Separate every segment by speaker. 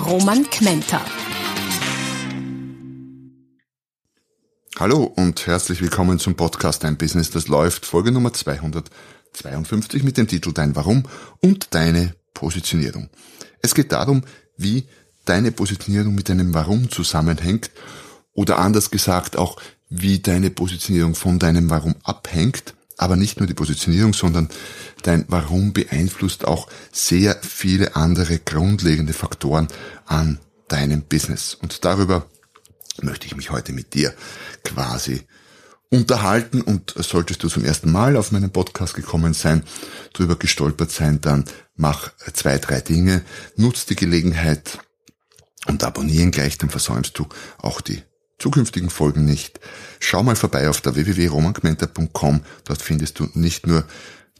Speaker 1: Roman Kmenter.
Speaker 2: Hallo und herzlich willkommen zum Podcast Ein Business, das läuft, Folge Nummer 252 mit dem Titel Dein Warum und deine Positionierung. Es geht darum, wie deine Positionierung mit deinem Warum zusammenhängt oder anders gesagt auch, wie deine Positionierung von deinem Warum abhängt aber nicht nur die Positionierung, sondern dein Warum beeinflusst auch sehr viele andere grundlegende Faktoren an deinem Business. Und darüber möchte ich mich heute mit dir quasi unterhalten und solltest du zum ersten Mal auf meinen Podcast gekommen sein, drüber gestolpert sein, dann mach zwei, drei Dinge, nutz die Gelegenheit und abonnieren gleich, dann versäumst du auch die zukünftigen Folgen nicht. Schau mal vorbei auf der www.romangmenta.com. Dort findest du nicht nur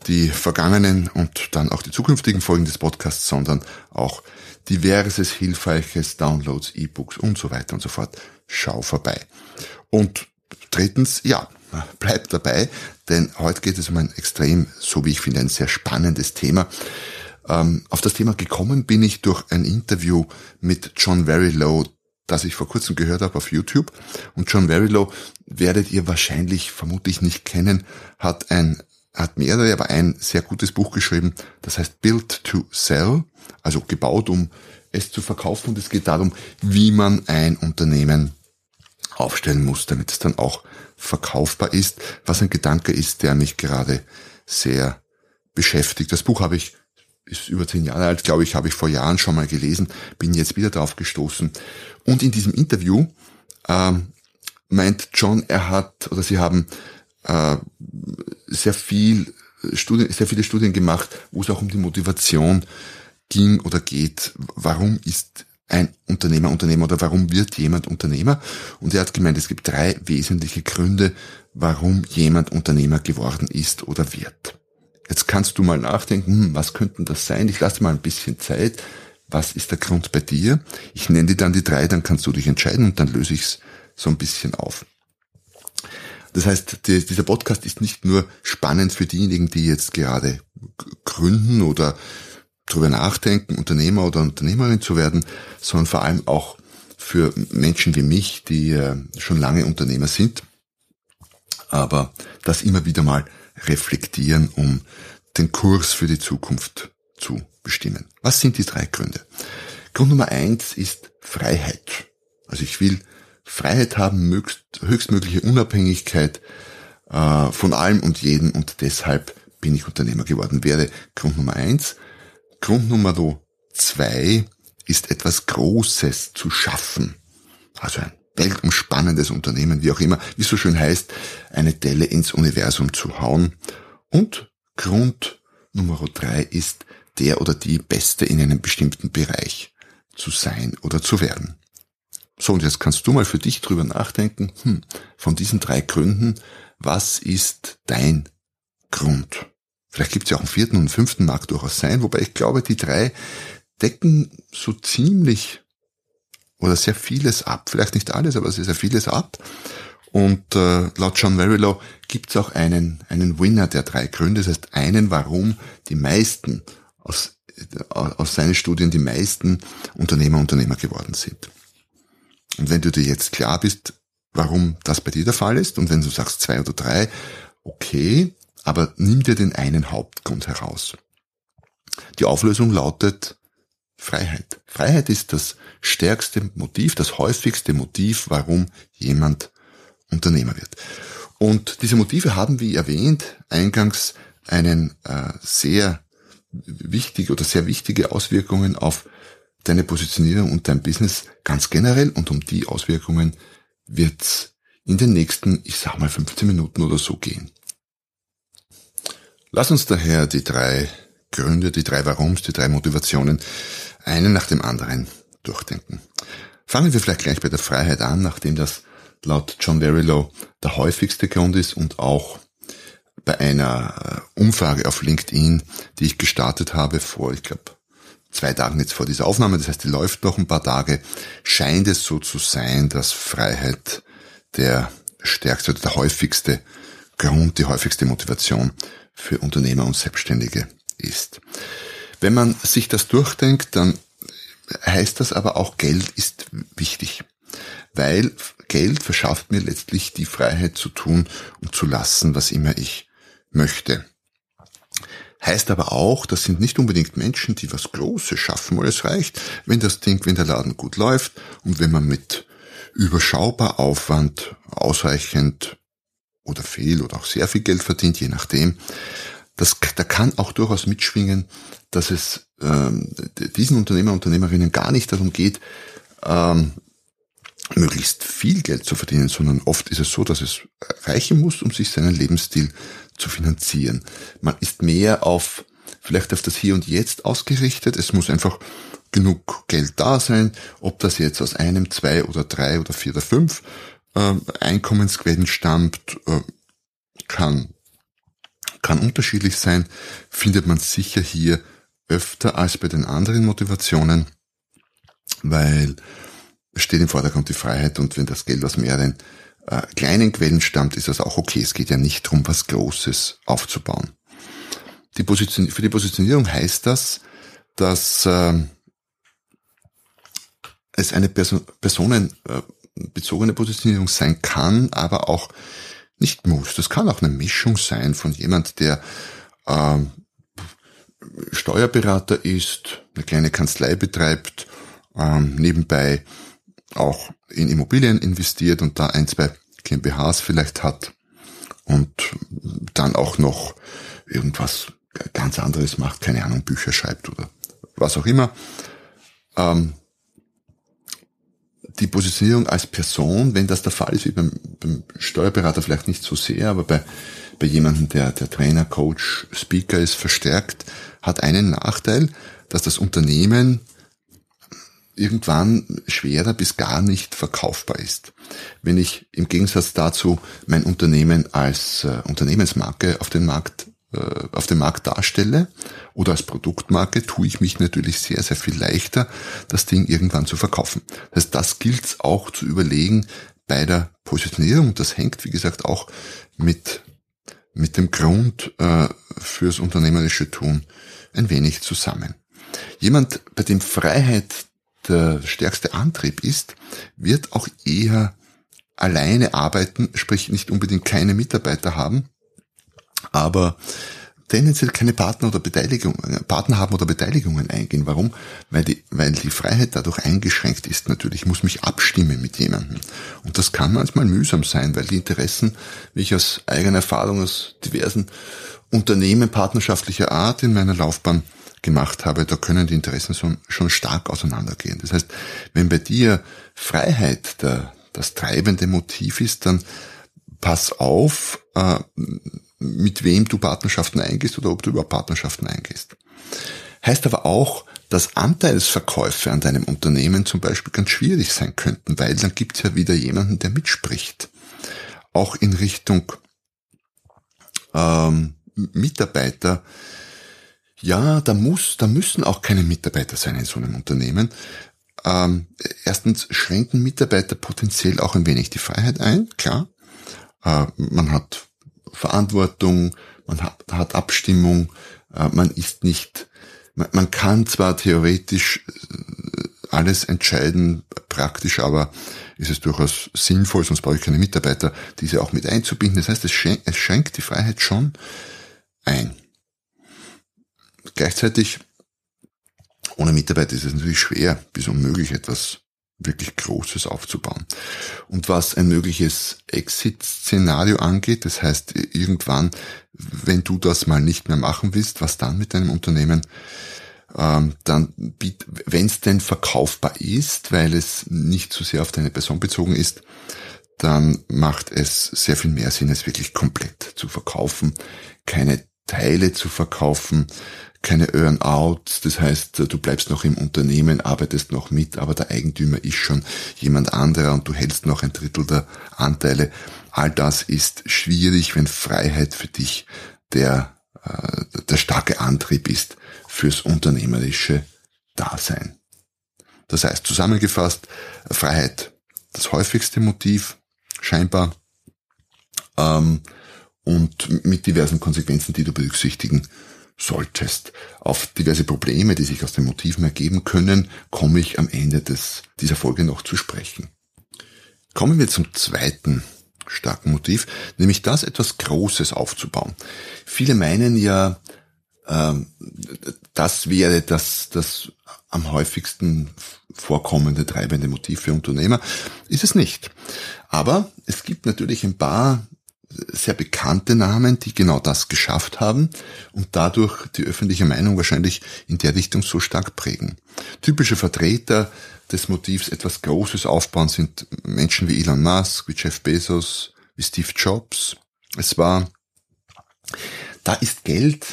Speaker 2: die vergangenen und dann auch die zukünftigen Folgen des Podcasts, sondern auch diverses hilfreiches Downloads, E-Books und so weiter und so fort. Schau vorbei. Und drittens, ja, bleib dabei, denn heute geht es um ein extrem, so wie ich finde, ein sehr spannendes Thema. Ähm, auf das Thema gekommen bin ich durch ein Interview mit John Verylow, das ich vor kurzem gehört habe auf YouTube. Und John Verylow werdet ihr wahrscheinlich vermutlich nicht kennen, hat ein hat mehrere, aber ein sehr gutes Buch geschrieben, das heißt Build to Sell, also gebaut, um es zu verkaufen. Und es geht darum, wie man ein Unternehmen aufstellen muss, damit es dann auch verkaufbar ist, was ein Gedanke ist, der mich gerade sehr beschäftigt. Das Buch habe ich ist über zehn Jahre alt, glaube ich, habe ich vor Jahren schon mal gelesen, bin jetzt wieder drauf gestoßen. Und in diesem Interview ähm, meint John, er hat oder sie haben äh, sehr viel Studien, sehr viele Studien gemacht, wo es auch um die Motivation ging oder geht. Warum ist ein Unternehmer Unternehmer oder warum wird jemand Unternehmer? Und er hat gemeint, es gibt drei wesentliche Gründe, warum jemand Unternehmer geworden ist oder wird. Jetzt kannst du mal nachdenken, hm, was könnten das sein? Ich lasse mal ein bisschen Zeit. Was ist der Grund bei dir? Ich nenne dir dann die drei, dann kannst du dich entscheiden und dann löse ich es so ein bisschen auf. Das heißt, die, dieser Podcast ist nicht nur spannend für diejenigen, die jetzt gerade gründen oder darüber nachdenken, Unternehmer oder Unternehmerin zu werden, sondern vor allem auch für Menschen wie mich, die äh, schon lange Unternehmer sind, aber das immer wieder mal reflektieren, um den Kurs für die Zukunft zu bestimmen. Was sind die drei Gründe? Grund Nummer eins ist Freiheit. Also ich will Freiheit haben, höchstmögliche Unabhängigkeit äh, von allem und jedem und deshalb bin ich Unternehmer geworden. Wäre Grund Nummer eins. Grund Nummer zwei ist etwas Großes zu schaffen. Also ein weltumspannendes Unternehmen, wie auch immer, wie es so schön heißt, eine Delle ins Universum zu hauen. Und Grund Nummer drei ist, der oder die Beste in einem bestimmten Bereich zu sein oder zu werden. So, und jetzt kannst du mal für dich drüber nachdenken, hm, von diesen drei Gründen, was ist dein Grund? Vielleicht gibt es ja auch einen vierten und fünften mag durchaus sein, wobei ich glaube, die drei decken so ziemlich oder sehr vieles ab. Vielleicht nicht alles, aber sehr, sehr vieles ab. Und äh, laut John Verylow gibt es auch einen, einen Winner der drei Gründe, das heißt einen, warum die meisten aus, aus seinen Studien die meisten Unternehmer Unternehmer geworden sind. Und wenn du dir jetzt klar bist, warum das bei dir der Fall ist, und wenn du sagst zwei oder drei, okay, aber nimm dir den einen Hauptgrund heraus. Die Auflösung lautet Freiheit. Freiheit ist das stärkste Motiv, das häufigste Motiv, warum jemand Unternehmer wird. Und diese Motive haben, wie erwähnt, eingangs einen äh, sehr wichtig oder sehr wichtige Auswirkungen auf deine Positionierung und dein Business ganz generell und um die Auswirkungen wird's in den nächsten, ich sag mal 15 Minuten oder so gehen. Lass uns daher die drei Gründe, die drei Warums, die drei Motivationen einen nach dem anderen durchdenken. Fangen wir vielleicht gleich bei der Freiheit an, nachdem das laut John Verillo der häufigste Grund ist und auch bei einer äh, Umfrage auf LinkedIn, die ich gestartet habe vor, ich glaube, zwei Tagen jetzt vor dieser Aufnahme, das heißt, die läuft noch ein paar Tage, scheint es so zu sein, dass Freiheit der stärkste oder der häufigste Grund, die häufigste Motivation für Unternehmer und Selbstständige ist. Wenn man sich das durchdenkt, dann heißt das aber auch, Geld ist wichtig, weil Geld verschafft mir letztlich die Freiheit zu tun und zu lassen, was immer ich möchte. Heißt aber auch, das sind nicht unbedingt Menschen, die was Großes schaffen, weil es reicht, wenn das Ding, wenn der Laden gut läuft und wenn man mit überschaubar Aufwand ausreichend oder viel oder auch sehr viel Geld verdient, je nachdem. Das, da kann auch durchaus mitschwingen, dass es ähm, diesen Unternehmer, Unternehmerinnen gar nicht darum geht, ähm, möglichst viel Geld zu verdienen, sondern oft ist es so, dass es reichen muss, um sich seinen Lebensstil zu finanzieren. Man ist mehr auf vielleicht auf das Hier und Jetzt ausgerichtet. Es muss einfach genug Geld da sein, ob das jetzt aus einem, zwei oder drei oder vier oder fünf äh, Einkommensquellen stammt, äh, kann, kann unterschiedlich sein, findet man sicher hier öfter als bei den anderen Motivationen, weil es steht im Vordergrund die Freiheit und wenn das Geld aus mehreren äh, kleinen Quellen stammt, ist das auch okay. Es geht ja nicht darum, was Großes aufzubauen. Die Position, für die Positionierung heißt das, dass äh, es eine Person, personenbezogene Positionierung sein kann, aber auch nicht muss. Das kann auch eine Mischung sein von jemand, der äh, Steuerberater ist, eine kleine Kanzlei betreibt, ähm, nebenbei auch in Immobilien investiert und da ein, zwei GmbHs vielleicht hat und dann auch noch irgendwas ganz anderes macht, keine Ahnung, Bücher schreibt oder was auch immer. Ähm, die Positionierung als Person, wenn das der Fall ist, wie beim, beim Steuerberater vielleicht nicht so sehr, aber bei, bei jemandem, der, der Trainer, Coach, Speaker ist, verstärkt, hat einen Nachteil, dass das Unternehmen irgendwann schwerer bis gar nicht verkaufbar ist. Wenn ich im Gegensatz dazu mein Unternehmen als äh, Unternehmensmarke auf den Markt auf dem Markt darstelle oder als Produktmarke, tue ich mich natürlich sehr, sehr viel leichter, das Ding irgendwann zu verkaufen. Das heißt, das gilt auch zu überlegen bei der Positionierung. Das hängt, wie gesagt, auch mit, mit dem Grund äh, fürs unternehmerische Tun ein wenig zusammen. Jemand, bei dem Freiheit der stärkste Antrieb ist, wird auch eher alleine arbeiten, sprich nicht unbedingt keine Mitarbeiter haben, aber tendenziell keine Partner oder Beteiligung, Partner haben oder Beteiligungen eingehen. Warum? Weil die, weil die Freiheit dadurch eingeschränkt ist. Natürlich muss mich abstimmen mit jemandem. Und das kann manchmal mühsam sein, weil die Interessen, wie ich aus eigener Erfahrung aus diversen Unternehmen partnerschaftlicher Art in meiner Laufbahn gemacht habe, da können die Interessen schon, schon stark auseinandergehen. Das heißt, wenn bei dir Freiheit der, das treibende Motiv ist, dann pass auf, äh, mit wem du Partnerschaften eingehst oder ob du über Partnerschaften eingehst. Heißt aber auch, dass Anteilsverkäufe an deinem Unternehmen zum Beispiel ganz schwierig sein könnten, weil dann gibt es ja wieder jemanden, der mitspricht. Auch in Richtung ähm, Mitarbeiter. Ja, da muss, da müssen auch keine Mitarbeiter sein in so einem Unternehmen. Ähm, erstens schränken Mitarbeiter potenziell auch ein wenig die Freiheit ein, klar. Äh, man hat Verantwortung, man hat, hat Abstimmung, äh, man ist nicht, man, man kann zwar theoretisch äh, alles entscheiden, praktisch aber ist es durchaus sinnvoll, sonst brauche ich keine Mitarbeiter, diese auch mit einzubinden. Das heißt, es schenkt, es schenkt die Freiheit schon ein. Gleichzeitig, ohne Mitarbeiter ist es natürlich schwer bis unmöglich, etwas wirklich Großes aufzubauen. Und was ein mögliches Exit-Szenario angeht, das heißt irgendwann, wenn du das mal nicht mehr machen willst, was dann mit deinem Unternehmen? Ähm, dann, wenn es denn verkaufbar ist, weil es nicht so sehr auf deine Person bezogen ist, dann macht es sehr viel mehr Sinn, es wirklich komplett zu verkaufen, keine Teile zu verkaufen, keine Earn-outs, das heißt, du bleibst noch im Unternehmen, arbeitest noch mit, aber der Eigentümer ist schon jemand anderer und du hältst noch ein Drittel der Anteile. All das ist schwierig, wenn Freiheit für dich der, äh, der starke Antrieb ist fürs unternehmerische Dasein. Das heißt, zusammengefasst, Freiheit, das häufigste Motiv, scheinbar, ähm, und mit diversen Konsequenzen, die du berücksichtigen solltest. Auf diverse Probleme, die sich aus den Motiven ergeben können, komme ich am Ende des, dieser Folge noch zu sprechen. Kommen wir zum zweiten starken Motiv, nämlich das etwas Großes aufzubauen. Viele meinen ja, ähm, das wäre das, das am häufigsten vorkommende treibende Motiv für Unternehmer. Ist es nicht. Aber es gibt natürlich ein paar sehr bekannte Namen, die genau das geschafft haben und dadurch die öffentliche Meinung wahrscheinlich in der Richtung so stark prägen. Typische Vertreter des Motivs etwas Großes aufbauen sind Menschen wie Elon Musk, wie Jeff Bezos, wie Steve Jobs. Es war, da ist Geld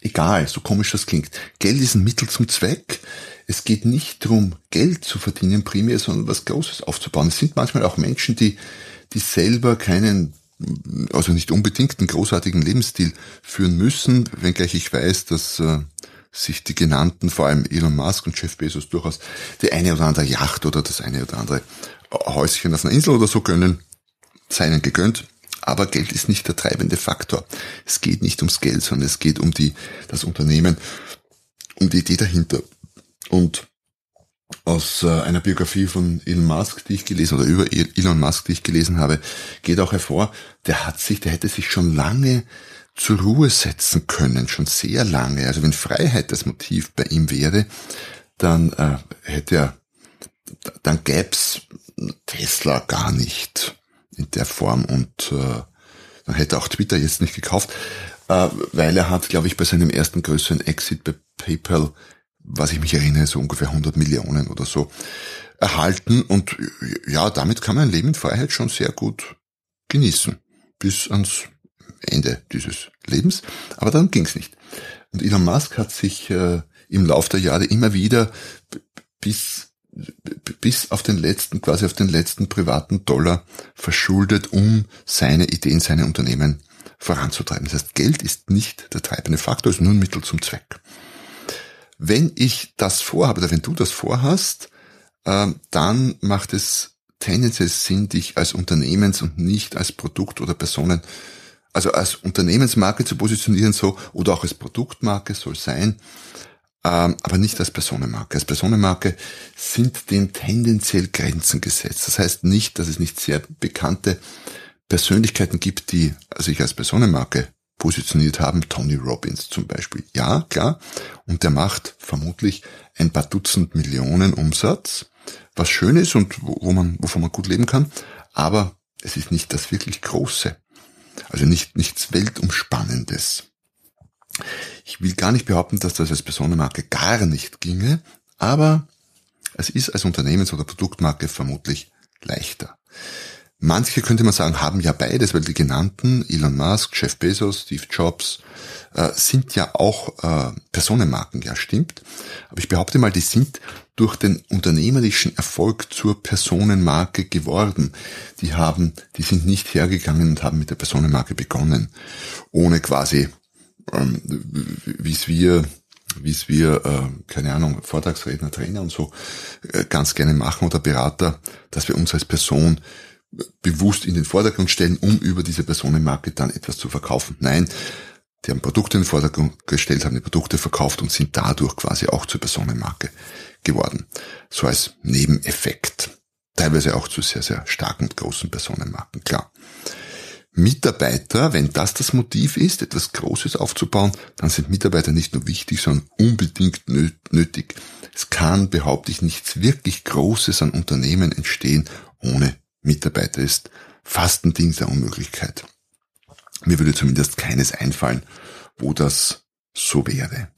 Speaker 2: egal, so komisch das klingt. Geld ist ein Mittel zum Zweck. Es geht nicht darum, Geld zu verdienen primär, sondern was Großes aufzubauen. Es sind manchmal auch Menschen, die, die selber keinen also nicht unbedingt einen großartigen Lebensstil führen müssen, wenngleich ich weiß, dass äh, sich die genannten, vor allem Elon Musk und Jeff Bezos, durchaus die eine oder andere Yacht oder das eine oder andere Häuschen auf einer Insel oder so gönnen, seinen gegönnt. Aber Geld ist nicht der treibende Faktor. Es geht nicht ums Geld, sondern es geht um die, das Unternehmen, um die Idee dahinter. Und aus äh, einer Biografie von Elon Musk, die ich gelesen oder über Elon Musk, die ich gelesen habe, geht auch hervor, der hat sich, der hätte sich schon lange zur Ruhe setzen können, schon sehr lange. Also wenn Freiheit das Motiv bei ihm wäre, dann äh, hätte er, dann gäb's Tesla gar nicht in der Form und äh, dann hätte auch Twitter jetzt nicht gekauft, äh, weil er hat, glaube ich, bei seinem ersten größeren Exit bei PayPal was ich mich erinnere, so ungefähr 100 Millionen oder so erhalten. Und ja, damit kann man Leben in Freiheit schon sehr gut genießen. Bis ans Ende dieses Lebens. Aber dann ging's nicht. Und Elon Musk hat sich äh, im Laufe der Jahre immer wieder bis bis auf den letzten, quasi auf den letzten privaten Dollar verschuldet, um seine Ideen, seine Unternehmen voranzutreiben. Das heißt, Geld ist nicht der treibende Faktor, ist nur ein Mittel zum Zweck. Wenn ich das vorhabe, oder wenn du das vorhast, äh, dann macht es tendenziell Sinn, dich als Unternehmens- und nicht als Produkt- oder Personen, also als Unternehmensmarke zu positionieren, so, oder auch als Produktmarke soll sein, ähm, aber nicht als Personenmarke. Als Personenmarke sind dem tendenziell Grenzen gesetzt. Das heißt nicht, dass es nicht sehr bekannte Persönlichkeiten gibt, die sich als Personenmarke positioniert haben, Tony Robbins zum Beispiel. Ja, klar. Und der macht vermutlich ein paar Dutzend Millionen Umsatz, was schön ist und wo man, wovon man gut leben kann. Aber es ist nicht das wirklich Große. Also nicht, nichts Weltumspannendes. Ich will gar nicht behaupten, dass das als Personenmarke gar nicht ginge, aber es ist als Unternehmens- oder Produktmarke vermutlich leichter. Manche könnte man sagen, haben ja beides, weil die genannten, Elon Musk, Jeff Bezos, Steve Jobs, äh, sind ja auch äh, Personenmarken, ja stimmt. Aber ich behaupte mal, die sind durch den unternehmerischen Erfolg zur Personenmarke geworden. Die haben, die sind nicht hergegangen und haben mit der Personenmarke begonnen, ohne quasi, ähm, wie es wir wie es wir, äh, keine Ahnung, Vortragsredner, Trainer und so äh, ganz gerne machen oder Berater, dass wir uns als Person bewusst in den Vordergrund stellen, um über diese Personenmarke dann etwas zu verkaufen. Nein, die haben Produkte in den Vordergrund gestellt, haben die Produkte verkauft und sind dadurch quasi auch zur Personenmarke geworden. So als Nebeneffekt. Teilweise auch zu sehr, sehr starken und großen Personenmarken, klar. Mitarbeiter, wenn das das Motiv ist, etwas Großes aufzubauen, dann sind Mitarbeiter nicht nur wichtig, sondern unbedingt nötig. Es kann, behaupte ich, nichts wirklich Großes an Unternehmen entstehen ohne Mitarbeiter ist fast ein Ding der Unmöglichkeit. Mir würde zumindest keines einfallen, wo das so wäre.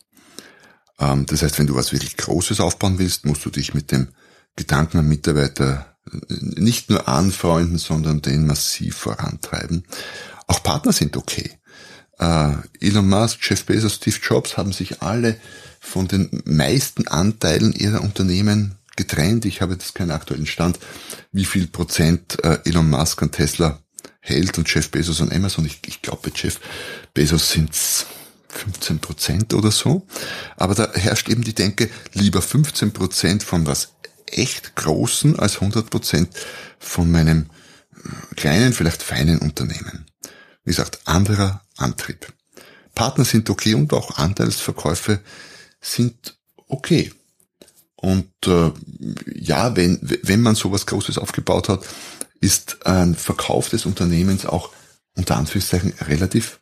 Speaker 2: Ähm, das heißt, wenn du was wirklich Großes aufbauen willst, musst du dich mit dem Gedanken am Mitarbeiter nicht nur anfreunden, sondern den massiv vorantreiben. Auch Partner sind okay. äh, Elon Musk, Jeff Bezos, Steve Jobs haben sich alle von den meisten Anteilen ihrer Unternehmen getrennt. Ich habe jetzt keinen aktuellen Stand, wie viel Prozent äh, Elon Musk an Tesla hält und Jeff Bezos an Amazon. Ich, ich glaube, bei Jeff Bezos sind's 15 Prozent oder so. Aber da herrscht eben die Denke, lieber 15 Prozent von was echt Großen als 100 Prozent von meinem äh, kleinen, vielleicht feinen Unternehmen. Wie gesagt, anderer Antrieb. Partner sind okay und auch Anteilsverkäufe sind okay. Und äh, ja, wenn, wenn man sowas Großes aufgebaut hat, ist ein Verkauf des Unternehmens auch unter Anführungszeichen relativ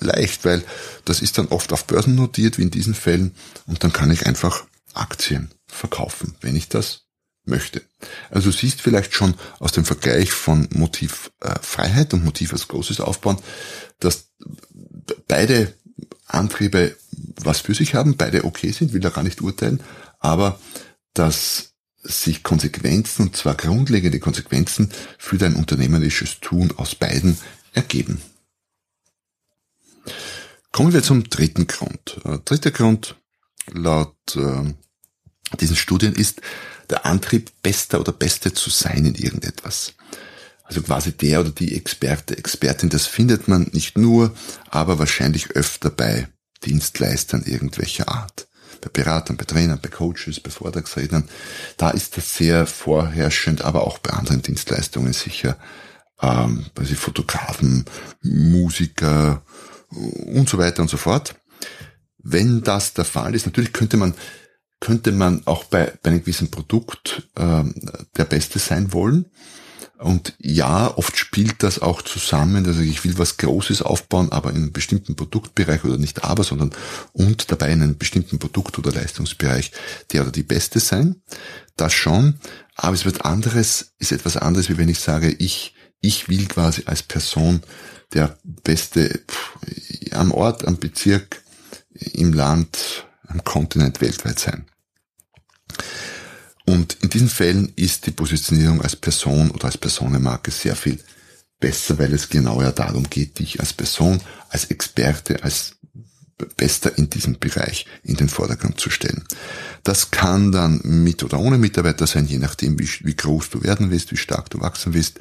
Speaker 2: leicht, weil das ist dann oft auf Börsen notiert, wie in diesen Fällen, und dann kann ich einfach Aktien verkaufen, wenn ich das möchte. Also siehst vielleicht schon aus dem Vergleich von Motiv äh, Freiheit und Motiv als Großes aufbauen, dass beide Antriebe was für sich haben, beide okay sind, will da gar nicht urteilen, aber dass sich Konsequenzen, und zwar grundlegende Konsequenzen für dein unternehmerisches Tun aus beiden ergeben. Kommen wir zum dritten Grund. Äh, dritter Grund laut äh, diesen Studien ist der Antrieb, bester oder beste zu sein in irgendetwas. Also quasi der oder die Experte, Expertin, das findet man nicht nur, aber wahrscheinlich öfter bei Dienstleistern irgendwelcher Art. Bei Beratern, bei Trainern, bei Coaches, bei Vortragsrednern. Da ist das sehr vorherrschend, aber auch bei anderen Dienstleistungen sicher. Ähm, also Fotografen, Musiker und so weiter und so fort. Wenn das der Fall ist, natürlich könnte man könnte man auch bei, bei einem gewissen Produkt äh, der Beste sein wollen. Und ja, oft spielt das auch zusammen. Also ich will was Großes aufbauen, aber in einem bestimmten Produktbereich oder nicht aber, sondern und dabei in einem bestimmten Produkt- oder Leistungsbereich der oder die Beste sein. Das schon. Aber es wird anderes, ist etwas anderes, wie wenn ich sage, ich, ich will quasi als Person der Beste am Ort, am Bezirk, im Land, am Kontinent weltweit sein. Und in diesen Fällen ist die Positionierung als Person oder als Personenmarke sehr viel besser, weil es genau ja darum geht, dich als Person, als Experte, als Bester in diesem Bereich in den Vordergrund zu stellen. Das kann dann mit oder ohne Mitarbeiter sein, je nachdem, wie, wie groß du werden willst, wie stark du wachsen willst.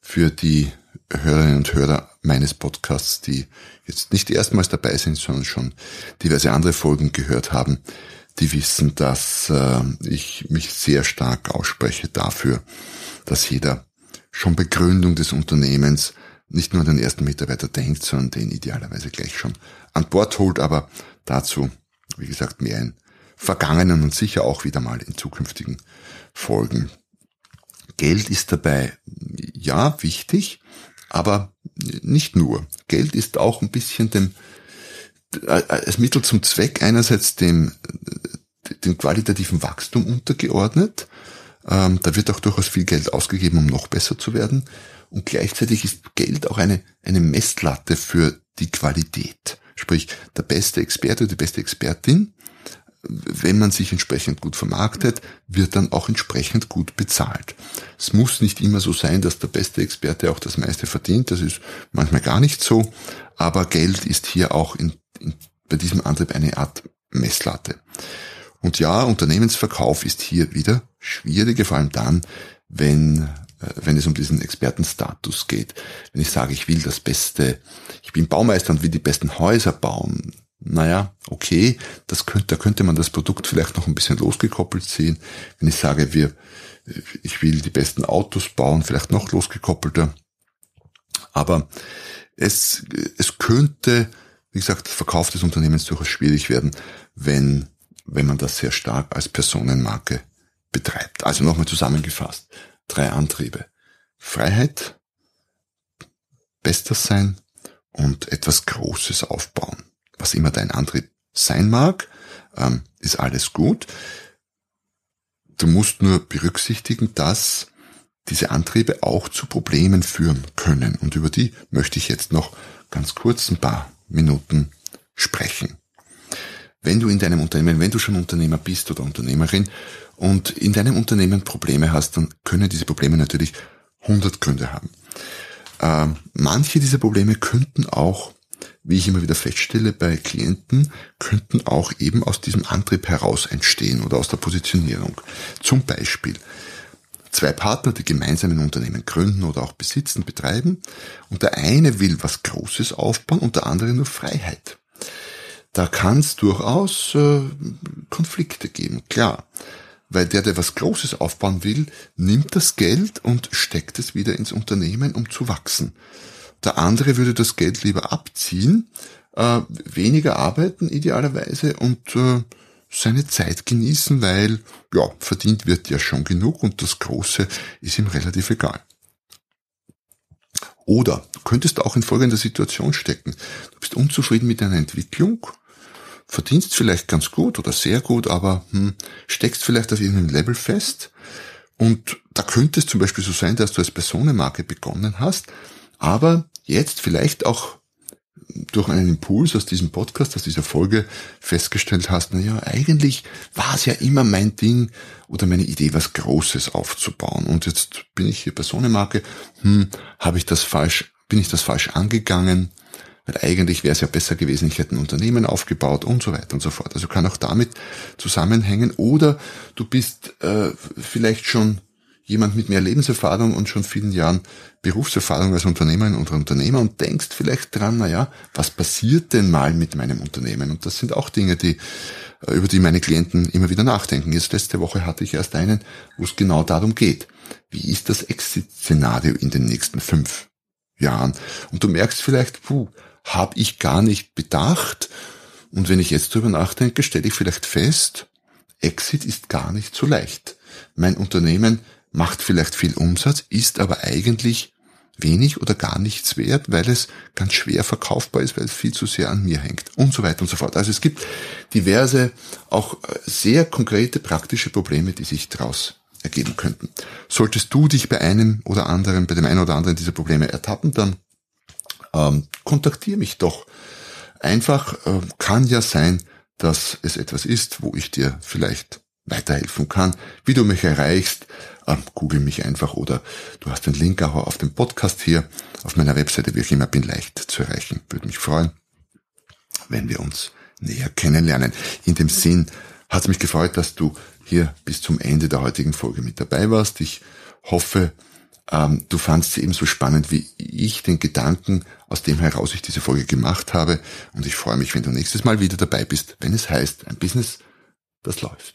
Speaker 2: Für die Hörerinnen und Hörer meines Podcasts, die jetzt nicht erstmals dabei sind, sondern schon diverse andere Folgen gehört haben, die wissen, dass äh, ich mich sehr stark ausspreche dafür, dass jeder schon bei Gründung des Unternehmens nicht nur an den ersten Mitarbeiter denkt, sondern den idealerweise gleich schon an Bord holt, aber dazu, wie gesagt, mehr in vergangenen und sicher auch wieder mal in zukünftigen Folgen. Geld ist dabei, ja, wichtig, aber nicht nur. Geld ist auch ein bisschen dem als Mittel zum Zweck einerseits dem, dem qualitativen Wachstum untergeordnet. Ähm, da wird auch durchaus viel Geld ausgegeben, um noch besser zu werden. Und gleichzeitig ist Geld auch eine, eine Messlatte für die Qualität. Sprich, der beste Experte oder die beste Expertin, wenn man sich entsprechend gut vermarktet, wird dann auch entsprechend gut bezahlt. Es muss nicht immer so sein, dass der beste Experte auch das meiste verdient. Das ist manchmal gar nicht so. Aber Geld ist hier auch in bei diesem Antrieb eine Art Messlatte. Und ja, Unternehmensverkauf ist hier wieder schwieriger, vor allem dann, wenn, äh, wenn es um diesen Expertenstatus geht. Wenn ich sage, ich will das Beste, ich bin Baumeister und will die besten Häuser bauen, naja, okay, das könnte, da könnte man das Produkt vielleicht noch ein bisschen losgekoppelt sehen. Wenn ich sage, wir, ich will die besten Autos bauen, vielleicht noch losgekoppelter. Aber es, es könnte wie gesagt, Verkauf des Unternehmens durchaus schwierig werden, wenn, wenn man das sehr stark als Personenmarke betreibt. Also nochmal zusammengefasst. Drei Antriebe. Freiheit, bester sein und etwas Großes aufbauen. Was immer dein Antrieb sein mag, ähm, ist alles gut. Du musst nur berücksichtigen, dass diese Antriebe auch zu Problemen führen können. Und über die möchte ich jetzt noch ganz kurz ein paar Minuten sprechen. Wenn du in deinem Unternehmen, wenn du schon Unternehmer bist oder Unternehmerin und in deinem Unternehmen Probleme hast, dann können diese Probleme natürlich 100 Gründe haben. Äh, manche dieser Probleme könnten auch wie ich immer wieder feststelle bei Klienten, könnten auch eben aus diesem Antrieb heraus entstehen oder aus der Positionierung. Zum Beispiel zwei Partner, die gemeinsam ein Unternehmen gründen oder auch besitzen, betreiben und der eine will was Großes aufbauen und der andere nur Freiheit. Da kann es durchaus äh, Konflikte geben, klar. Weil der, der was Großes aufbauen will, nimmt das Geld und steckt es wieder ins Unternehmen, um zu wachsen. Der andere würde das Geld lieber abziehen, äh, weniger arbeiten idealerweise und äh, seine Zeit genießen, weil ja, verdient wird ja schon genug und das Große ist ihm relativ egal. Oder du könntest auch in folgender Situation stecken. Du bist unzufrieden mit deiner Entwicklung, verdienst vielleicht ganz gut oder sehr gut, aber hm, steckst vielleicht auf irgendeinem Level fest. Und da könnte es zum Beispiel so sein, dass du als Personenmarke begonnen hast, aber jetzt vielleicht auch durch einen Impuls aus diesem Podcast, aus dieser Folge festgestellt hast, na ja, eigentlich war es ja immer mein Ding oder meine Idee, was Großes aufzubauen. Und jetzt bin ich hier Personenmarke, hm, habe ich das falsch, bin ich das falsch angegangen? Weil eigentlich wäre es ja besser gewesen, ich hätte ein Unternehmen aufgebaut und so weiter und so fort. Also kann auch damit zusammenhängen. Oder du bist äh, vielleicht schon jemand mit mehr Lebenserfahrung und schon vielen Jahren Berufserfahrung als Unternehmerin oder Unternehmer und denkst vielleicht dran, na ja, was passiert denn mal mit meinem Unternehmen? Und das sind auch Dinge, die, äh, über die meine Klienten immer wieder nachdenken. Jetzt letzte Woche hatte ich erst einen, wo es genau darum geht. Wie ist das Exit-Szenario in den nächsten fünf Jahren? Und du merkst vielleicht, puh, habe ich gar nicht bedacht. Und wenn ich jetzt drüber nachdenke, stelle ich vielleicht fest, Exit ist gar nicht so leicht. Mein Unternehmen macht vielleicht viel Umsatz, ist aber eigentlich wenig oder gar nichts wert, weil es ganz schwer verkaufbar ist, weil es viel zu sehr an mir hängt und so weiter und so fort. Also es gibt diverse, auch äh, sehr konkrete praktische Probleme, die sich daraus ergeben könnten. Solltest du dich bei einem oder anderen, bei dem einen oder anderen dieser Probleme ertappen, dann ähm, kontaktiere mich doch. Einfach äh, kann ja sein, dass es etwas ist, wo ich dir vielleicht weiterhelfen kann. Wie du mich erreichst, äh, google mich einfach oder du hast den Link auch auf dem Podcast hier auf meiner Webseite, wie ich immer bin, leicht zu erreichen. Würde mich freuen, wenn wir uns näher kennenlernen. In dem Sinn hat es mich gefreut, dass du hier bis zum Ende der heutigen Folge mit dabei warst. Ich hoffe, ähm, du fandst sie ebenso spannend wie ich den Gedanken, aus dem heraus ich diese Folge gemacht habe. Und ich freue mich, wenn du nächstes Mal wieder dabei bist, wenn es heißt, ein Business, das läuft.